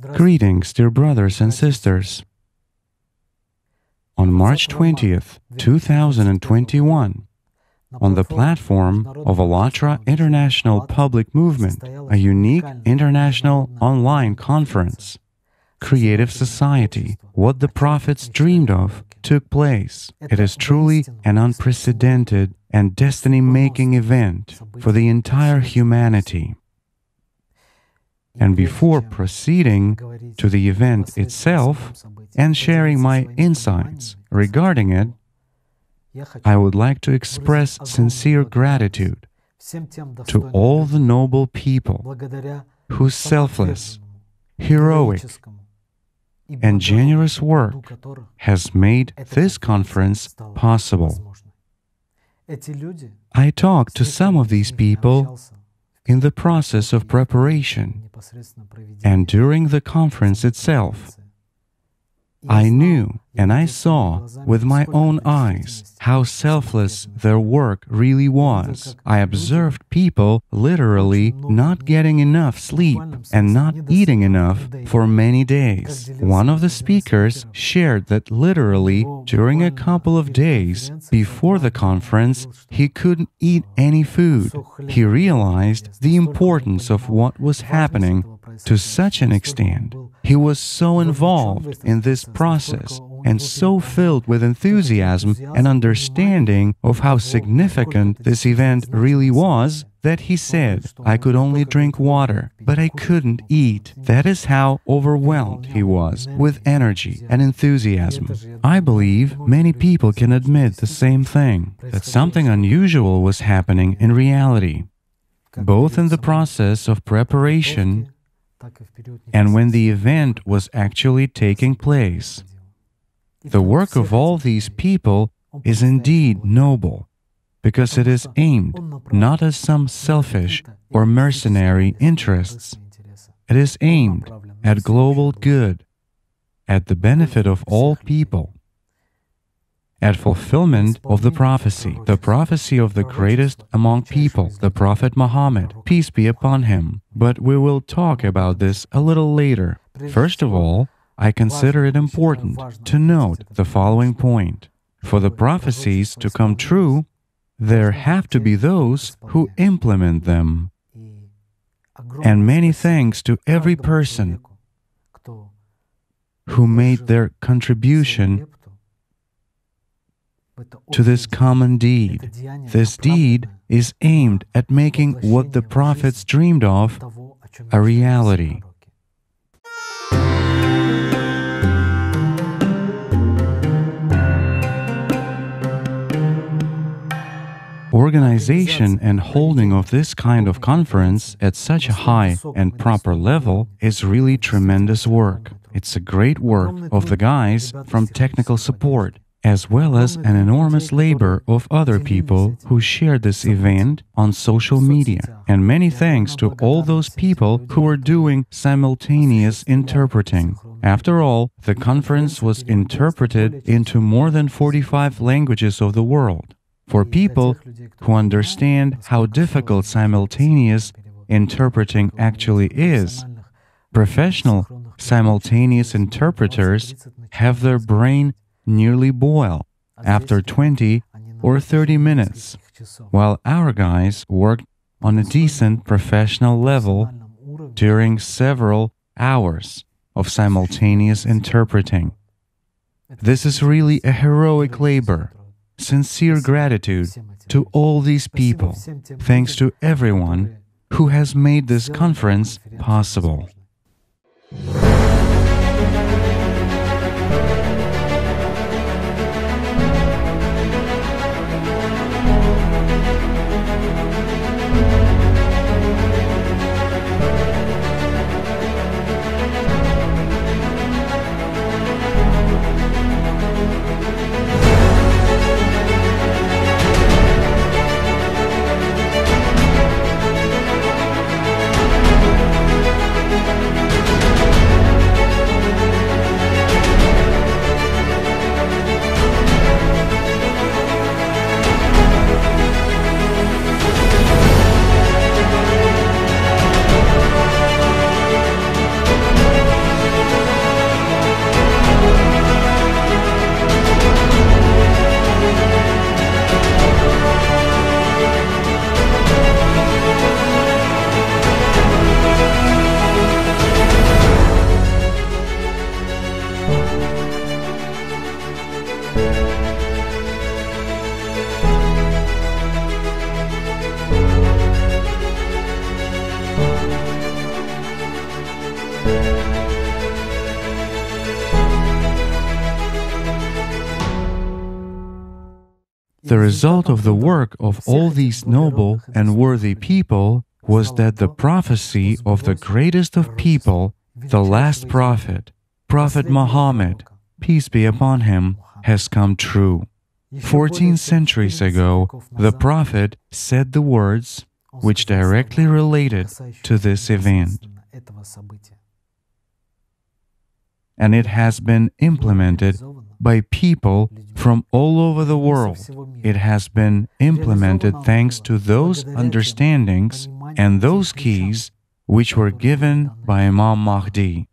Greetings, dear brothers and sisters. On March 20th, 2021, on the platform of Allatra International Public Movement, a unique international online conference, Creative Society, What the Prophets Dreamed of, took place. It is truly an unprecedented and destiny making event for the entire humanity. And before proceeding to the event itself and sharing my insights regarding it, I would like to express sincere gratitude to all the noble people whose selfless, heroic, and generous work has made this conference possible. I talked to some of these people in the process of preparation and during the conference itself. I knew and I saw with my own eyes how selfless their work really was. I observed people literally not getting enough sleep and not eating enough for many days. One of the speakers shared that literally during a couple of days before the conference, he couldn't eat any food. He realized the importance of what was happening to such an extent. He was so involved in this process and so filled with enthusiasm and understanding of how significant this event really was that he said, I could only drink water, but I couldn't eat. That is how overwhelmed he was with energy and enthusiasm. I believe many people can admit the same thing that something unusual was happening in reality, both in the process of preparation and when the event was actually taking place. The work of all these people is indeed noble, because it is aimed not at some selfish or mercenary interests. It is aimed at global good, at the benefit of all people, at fulfillment of the prophecy, the prophecy of the greatest among people, the Prophet Muhammad, peace be upon him. But we will talk about this a little later. First of all, I consider it important to note the following point. For the prophecies to come true, there have to be those who implement them. And many thanks to every person who made their contribution to this common deed. This deed is aimed at making what the prophets dreamed of a reality. Organization and holding of this kind of conference at such a high and proper level is really tremendous work. It's a great work of the guys from technical support, as well as an enormous labor of other people who shared this event on social media. And many thanks to all those people who are doing simultaneous interpreting. After all, the conference was interpreted into more than 45 languages of the world. For people who understand how difficult simultaneous interpreting actually is, professional simultaneous interpreters have their brain nearly boil after 20 or 30 minutes, while our guys worked on a decent professional level during several hours of simultaneous interpreting. This is really a heroic labor sincere gratitude to all these people. Thanks to everyone who has made this conference possible. The result of the work of all these noble and worthy people was that the prophecy of the greatest of people, the last prophet, Prophet Muhammad, peace be upon him, has come true. Fourteen centuries ago, the Prophet said the words which directly related to this event. And it has been implemented by people from all over the world. It has been implemented thanks to those understandings and those keys which were given by Imam Mahdi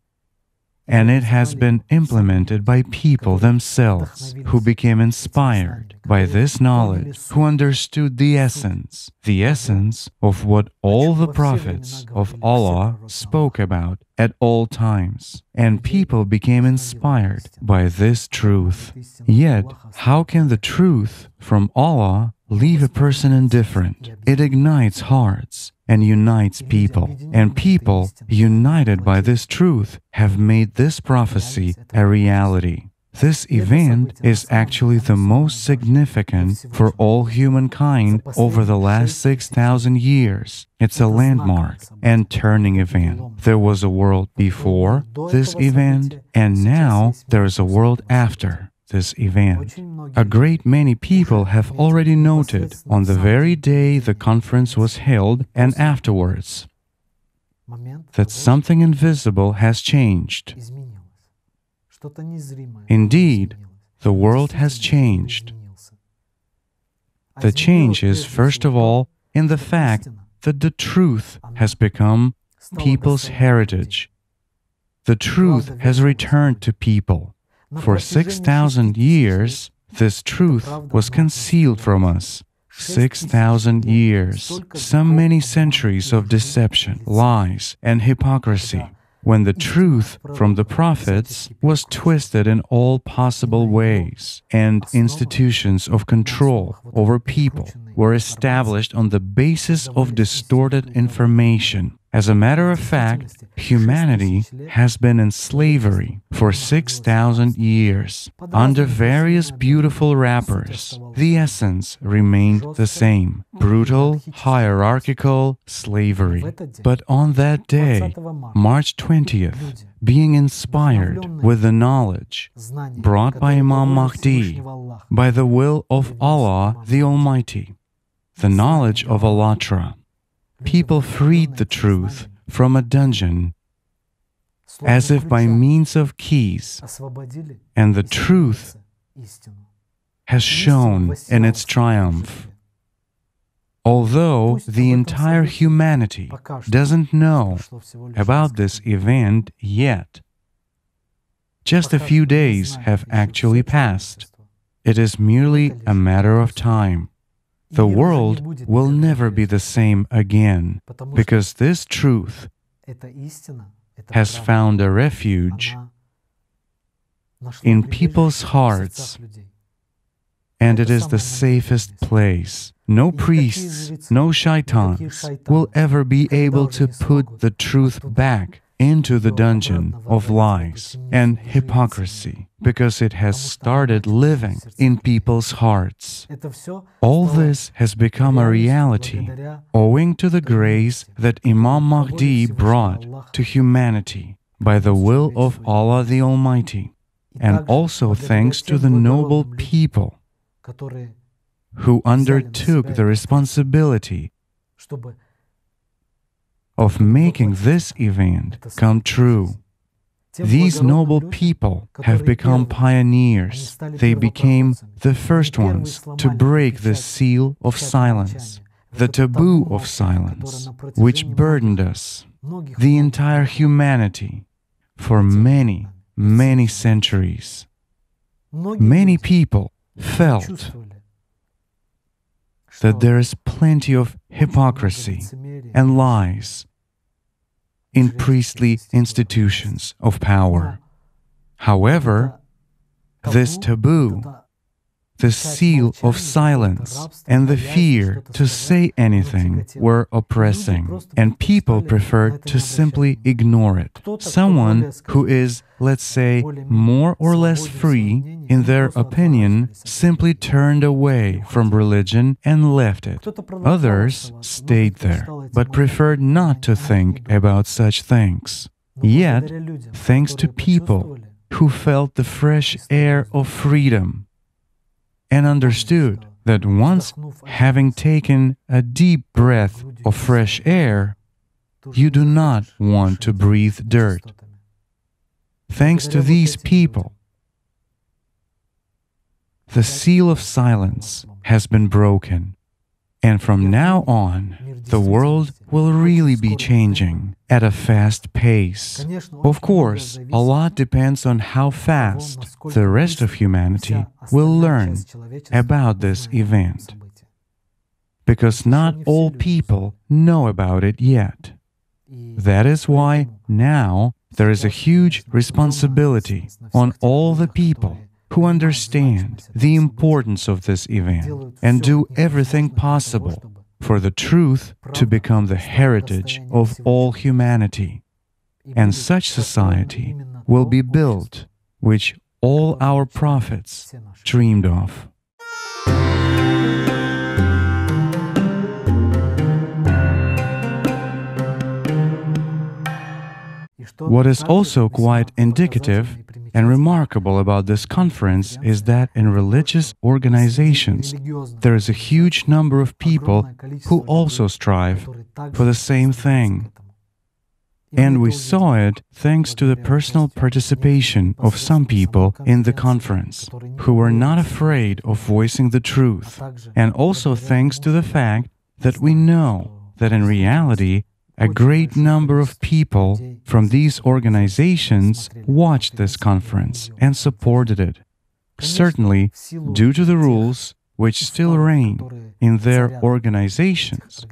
and it has been implemented by people themselves who became inspired by this knowledge, who understood the essence, the essence of what all the prophets of Allah spoke about at all times. And people became inspired by this truth. Yet, how can the truth from Allah leave a person indifferent? It ignites hearts and unites people. And people, united by this truth, have made this prophecy a reality. This event is actually the most significant for all humankind over the last 6,000 years. It's a landmark and turning event. There was a world before this event, and now there is a world after this event. A great many people have already noted on the very day the conference was held and afterwards that something invisible has changed. Indeed, the world has changed. The change is, first of all, in the fact that the truth has become people's heritage. The truth has returned to people. For 6,000 years, this truth was concealed from us. 6,000 years, so many centuries of deception, lies, and hypocrisy, when the truth from the prophets was twisted in all possible ways, and institutions of control over people were established on the basis of distorted information as a matter of fact, humanity has been in slavery for 6,000 years under various beautiful wrappers. The essence remained the same brutal, hierarchical slavery. But on that day, March 20th, being inspired with the knowledge brought by Imam Mahdi, by the will of Allah the Almighty, the knowledge of Allatra people freed the truth from a dungeon as if by means of keys, and the truth has shone in its triumph. Although the entire humanity doesn't know about this event yet, just a few days have actually passed. It is merely a matter of time the world will never be the same again because this truth has found a refuge in people's hearts and it is the safest place. No priests, no shaitans will ever be able to put the truth back into the dungeon of lies and hypocrisy because it has started living in people's hearts. All this has become a reality owing to the grace that Imam Mahdi brought to humanity by the will of Allah the Almighty, and also thanks to the noble people who undertook the responsibility of making this event come true. These noble people have become pioneers. They became the first ones to break the seal of silence, the taboo of silence, which burdened us, the entire humanity, for many, many centuries. Many people felt that there is plenty of hypocrisy and lies in priestly institutions of power. However, this taboo, the seal of silence, and the fear to say anything were oppressing, and people preferred to simply ignore it. Someone who is let's say, more or less free in their opinion, simply turned away from religion and left it. Others stayed there, but preferred not to think about such things. Yet, thanks to people who felt the fresh air of freedom and understood that once having taken a deep breath of fresh air, you do not want to breathe dirt. Thanks to these people, the seal of silence has been broken, and from now on, the world will really be changing at a fast pace. Of course, a lot depends on how fast the rest of humanity will learn about this event. Because not all people know about it yet. That is why now there is a huge responsibility on all the people who understand the importance of this event and do everything possible for the truth to become the heritage of all humanity. And such society will be built, which all our prophets dreamed of. What is also quite indicative and remarkable about this conference is that in religious organizations, there is a huge number of people who also strive for the same thing. And we saw it thanks to the personal participation of some people in the conference who were not afraid of voicing the truth, and also thanks to the fact that we know that in reality a great number of people from these organizations watched this conference and supported it. Certainly, due to the rules which still reign in their organizations,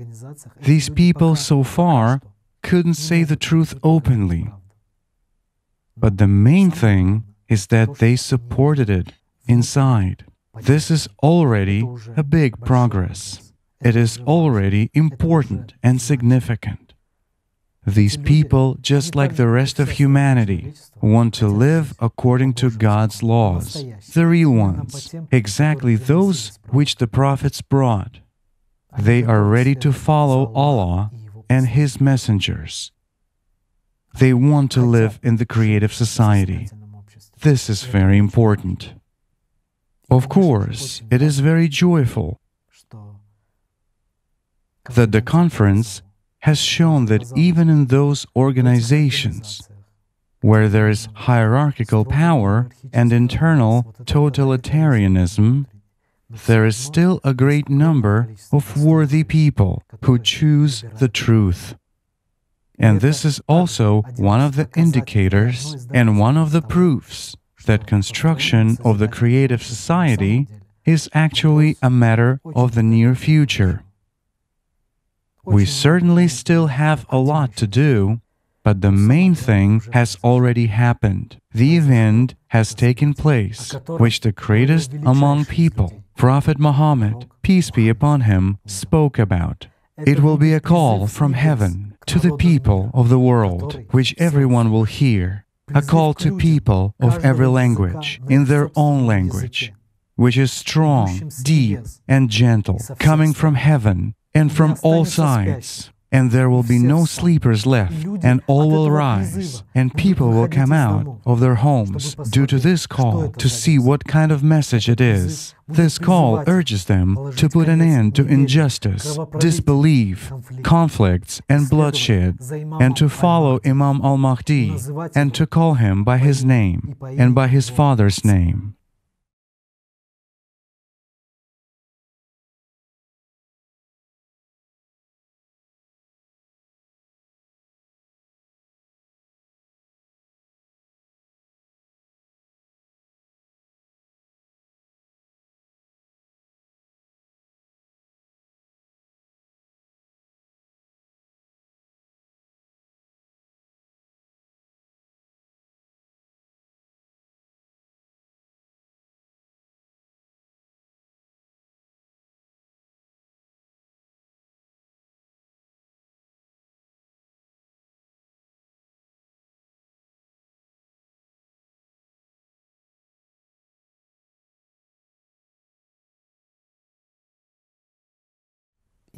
these people so far couldn't say the truth openly. But the main thing is that they supported it inside. This is already a big progress. It is already important and significant. These people, just like the rest of humanity, want to live according to God's laws, the real ones, exactly those which the prophets brought. They are ready to follow Allah and His messengers. They want to live in the creative society. This is very important. Of course, it is very joyful that the conference has shown that even in those organizations where there is hierarchical power and internal totalitarianism, there is still a great number of worthy people who choose the truth. And this is also one of the indicators and one of the proofs that construction of the creative society is actually a matter of the near future. We certainly still have a lot to do, but the main thing has already happened. The event has taken place, which the greatest among people, Prophet Muhammad, peace be upon him, spoke about. It will be a call from heaven to the people of the world, which everyone will hear, a call to people of every language, in their own language, which is strong, deep, and gentle, coming from heaven and from all sides. And there will be no sleepers left, and all will rise, and people will come out of their homes due to this call to see what kind of message it is. This call urges them to put an end to injustice, disbelief, conflicts, and bloodshed, and to follow Imam al Mahdi, and to call him by his name and by his father's name.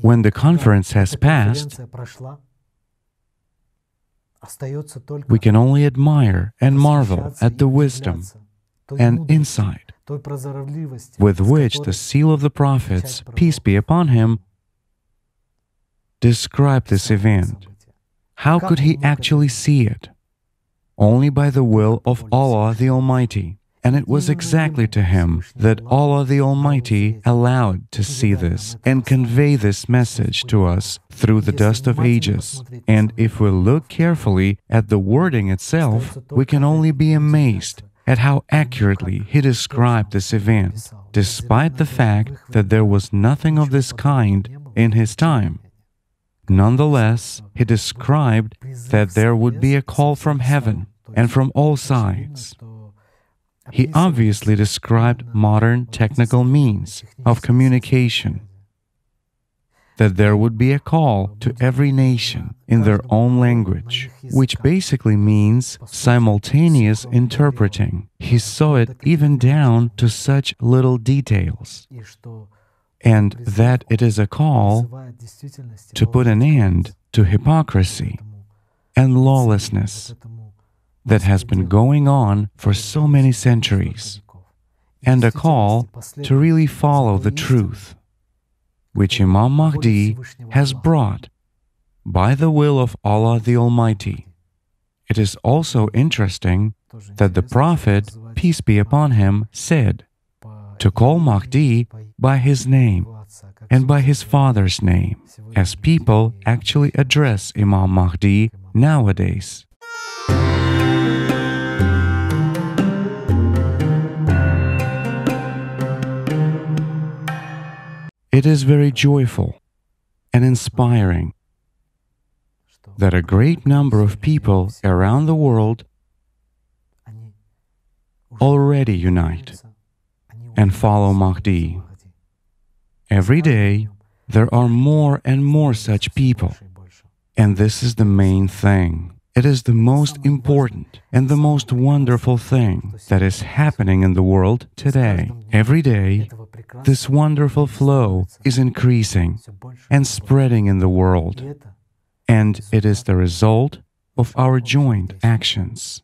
When the conference has passed, we can only admire and marvel at the wisdom and insight with which the seal of the prophets, peace be upon him, described this event. How could he actually see it? Only by the will of Allah the Almighty. And it was exactly to him that Allah the Almighty allowed to see this and convey this message to us through the dust of ages. And if we look carefully at the wording itself, we can only be amazed at how accurately he described this event, despite the fact that there was nothing of this kind in his time. Nonetheless, he described that there would be a call from heaven and from all sides. He obviously described modern technical means of communication. That there would be a call to every nation in their own language, which basically means simultaneous interpreting. He saw it even down to such little details. And that it is a call to put an end to hypocrisy and lawlessness that has been going on for so many centuries, and a call to really follow the truth, which Imam Mahdi has brought by the will of Allah the Almighty. It is also interesting that the Prophet, peace be upon him, said to call Mahdi by his name and by his father's name, as people actually address Imam Mahdi nowadays. It is very joyful and inspiring that a great number of people around the world already unite and follow Mahdi. Every day, there are more and more such people. And this is the main thing. It is the most important and the most wonderful thing that is happening in the world today. Every day, this wonderful flow is increasing and spreading in the world, and it is the result of our joint actions.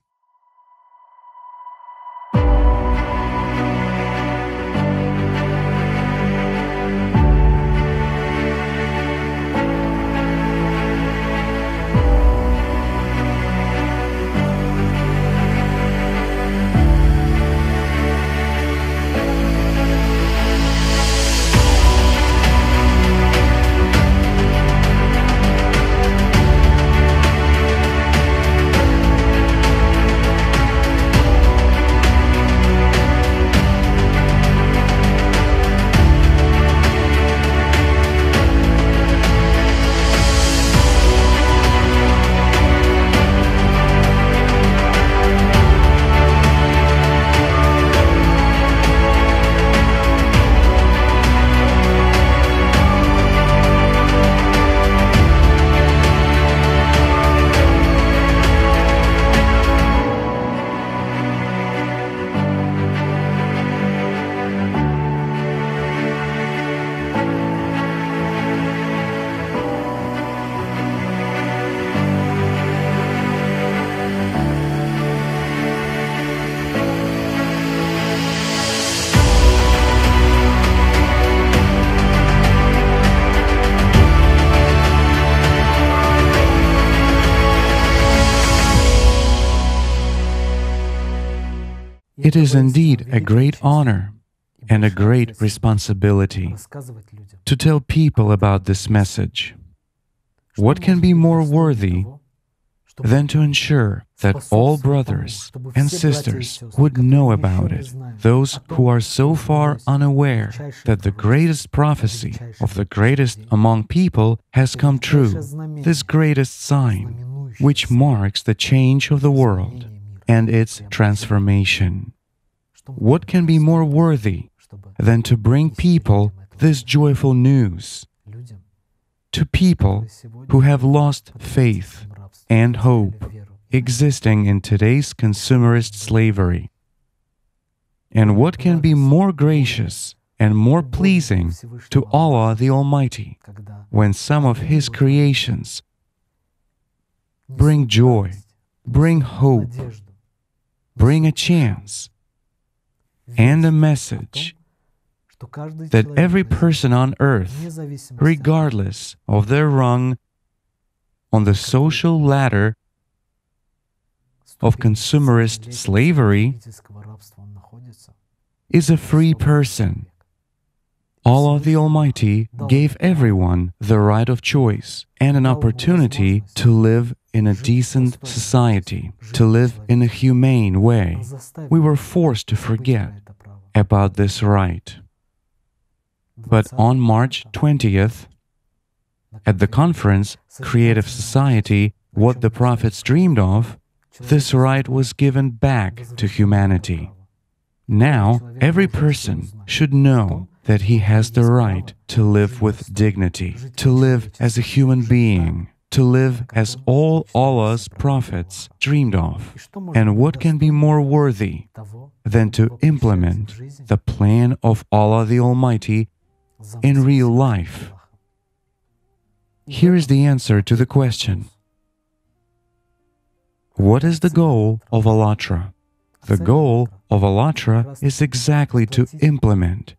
It is indeed a great honor and a great responsibility to tell people about this message. What can be more worthy than to ensure that all brothers and sisters would know about it, those who are so far unaware that the greatest prophecy of the greatest among people has come true, this greatest sign, which marks the change of the world and its transformation. What can be more worthy than to bring people this joyful news? To people who have lost faith and hope existing in today's consumerist slavery. And what can be more gracious and more pleasing to Allah the Almighty when some of His creations bring joy, bring hope, bring a chance, and a message that every person on earth, regardless of their rung on the social ladder of consumerist slavery, is a free person. Allah the Almighty gave everyone the right of choice and an opportunity to live in a decent society, to live in a humane way. We were forced to forget about this right. But on March 20th, at the conference Creative Society, What the Prophets Dreamed of, this right was given back to humanity. Now, every person should know that he has the right to live with dignity, to live as a human being, to live as all Allah's prophets dreamed of. And what can be more worthy than to implement the plan of Allah the Almighty in real life? Here is the answer to the question What is the goal of Allatra? The goal of Allatra is exactly to implement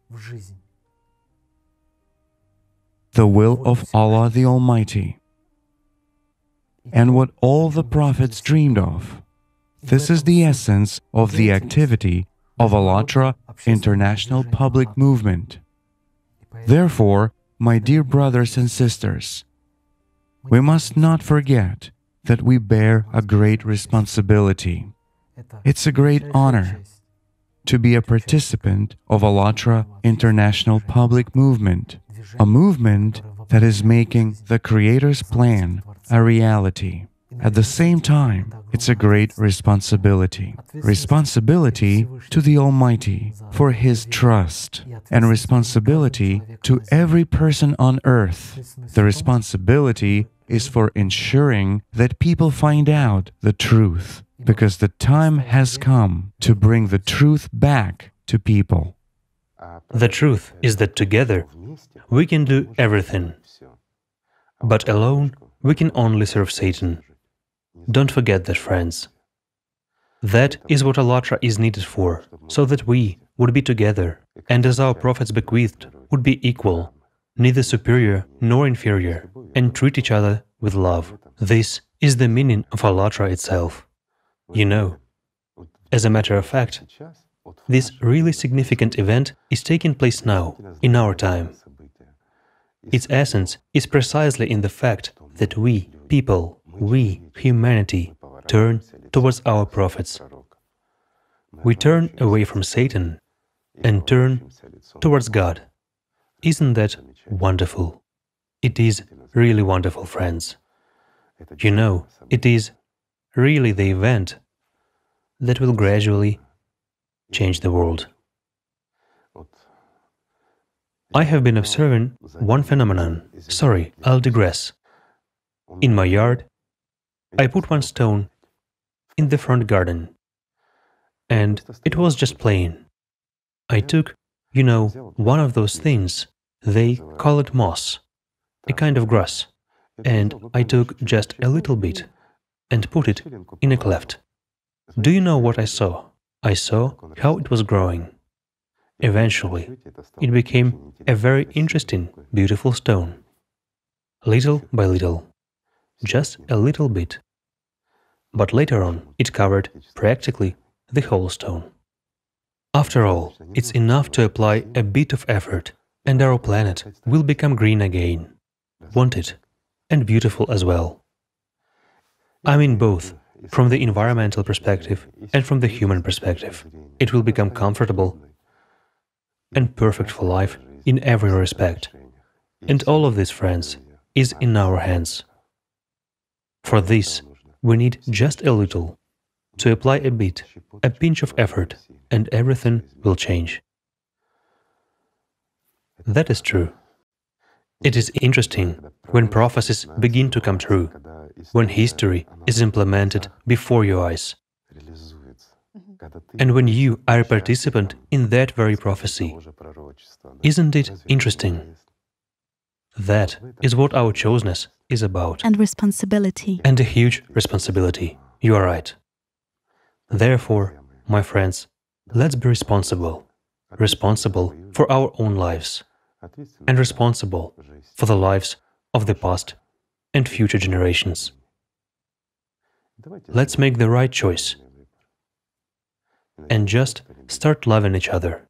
the will of Allah the Almighty and what all the prophets dreamed of. This is the essence of the activity of Allatra International Public Movement. Therefore, my dear brothers and sisters, we must not forget that we bear a great responsibility. It's a great honor to be a participant of Allatra International Public Movement, a movement that is making the Creator's plan a reality. At the same time, it's a great responsibility. Responsibility to the Almighty for His trust, and responsibility to every person on earth. The responsibility is for ensuring that people find out the truth, because the time has come to bring the truth back to people. The truth is that together we can do everything, but alone we can only serve Satan. Don't forget that, friends. That is what Allatra is needed for, so that we would be together, and as our prophets bequeathed, would be equal, neither superior nor inferior, and treat each other with love. This is the meaning of Allatra itself. You know, as a matter of fact, this really significant event is taking place now, in our time. Its essence is precisely in the fact that we, people, we, humanity, turn towards our prophets. We turn away from Satan and turn towards God. Isn't that wonderful? It is really wonderful, friends. You know, it is really the event that will gradually change the world. I have been observing one phenomenon. Sorry, I'll digress. In my yard, I put one stone in the front garden, and it was just plain. I took, you know, one of those things, they call it moss, a kind of grass, and I took just a little bit and put it in a cleft. Do you know what I saw? I saw how it was growing. Eventually, it became a very interesting, beautiful stone. Little by little, just a little bit. But later on, it covered practically the whole stone. After all, it's enough to apply a bit of effort, and our planet will become green again, wanted, and beautiful as well. I mean both, from the environmental perspective and from the human perspective. It will become comfortable and perfect for life in every respect. And all of this, friends, is in our hands. For this, we need just a little, to apply a bit, a pinch of effort, and everything will change. That is true. It is interesting when prophecies begin to come true, when history is implemented before your eyes. And when you are a participant in that very prophecy. Isn't it interesting? That is what our choseness is about. And responsibility. And a huge responsibility. You are right. Therefore, my friends, let's be responsible. Responsible for our own lives. And responsible for the lives of the past and future generations. Let's make the right choice and just start loving each other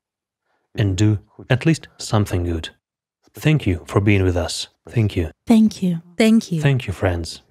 and do at least something good. Thank you for being with us. Thank you. Thank you. Thank you. Thank you, friends.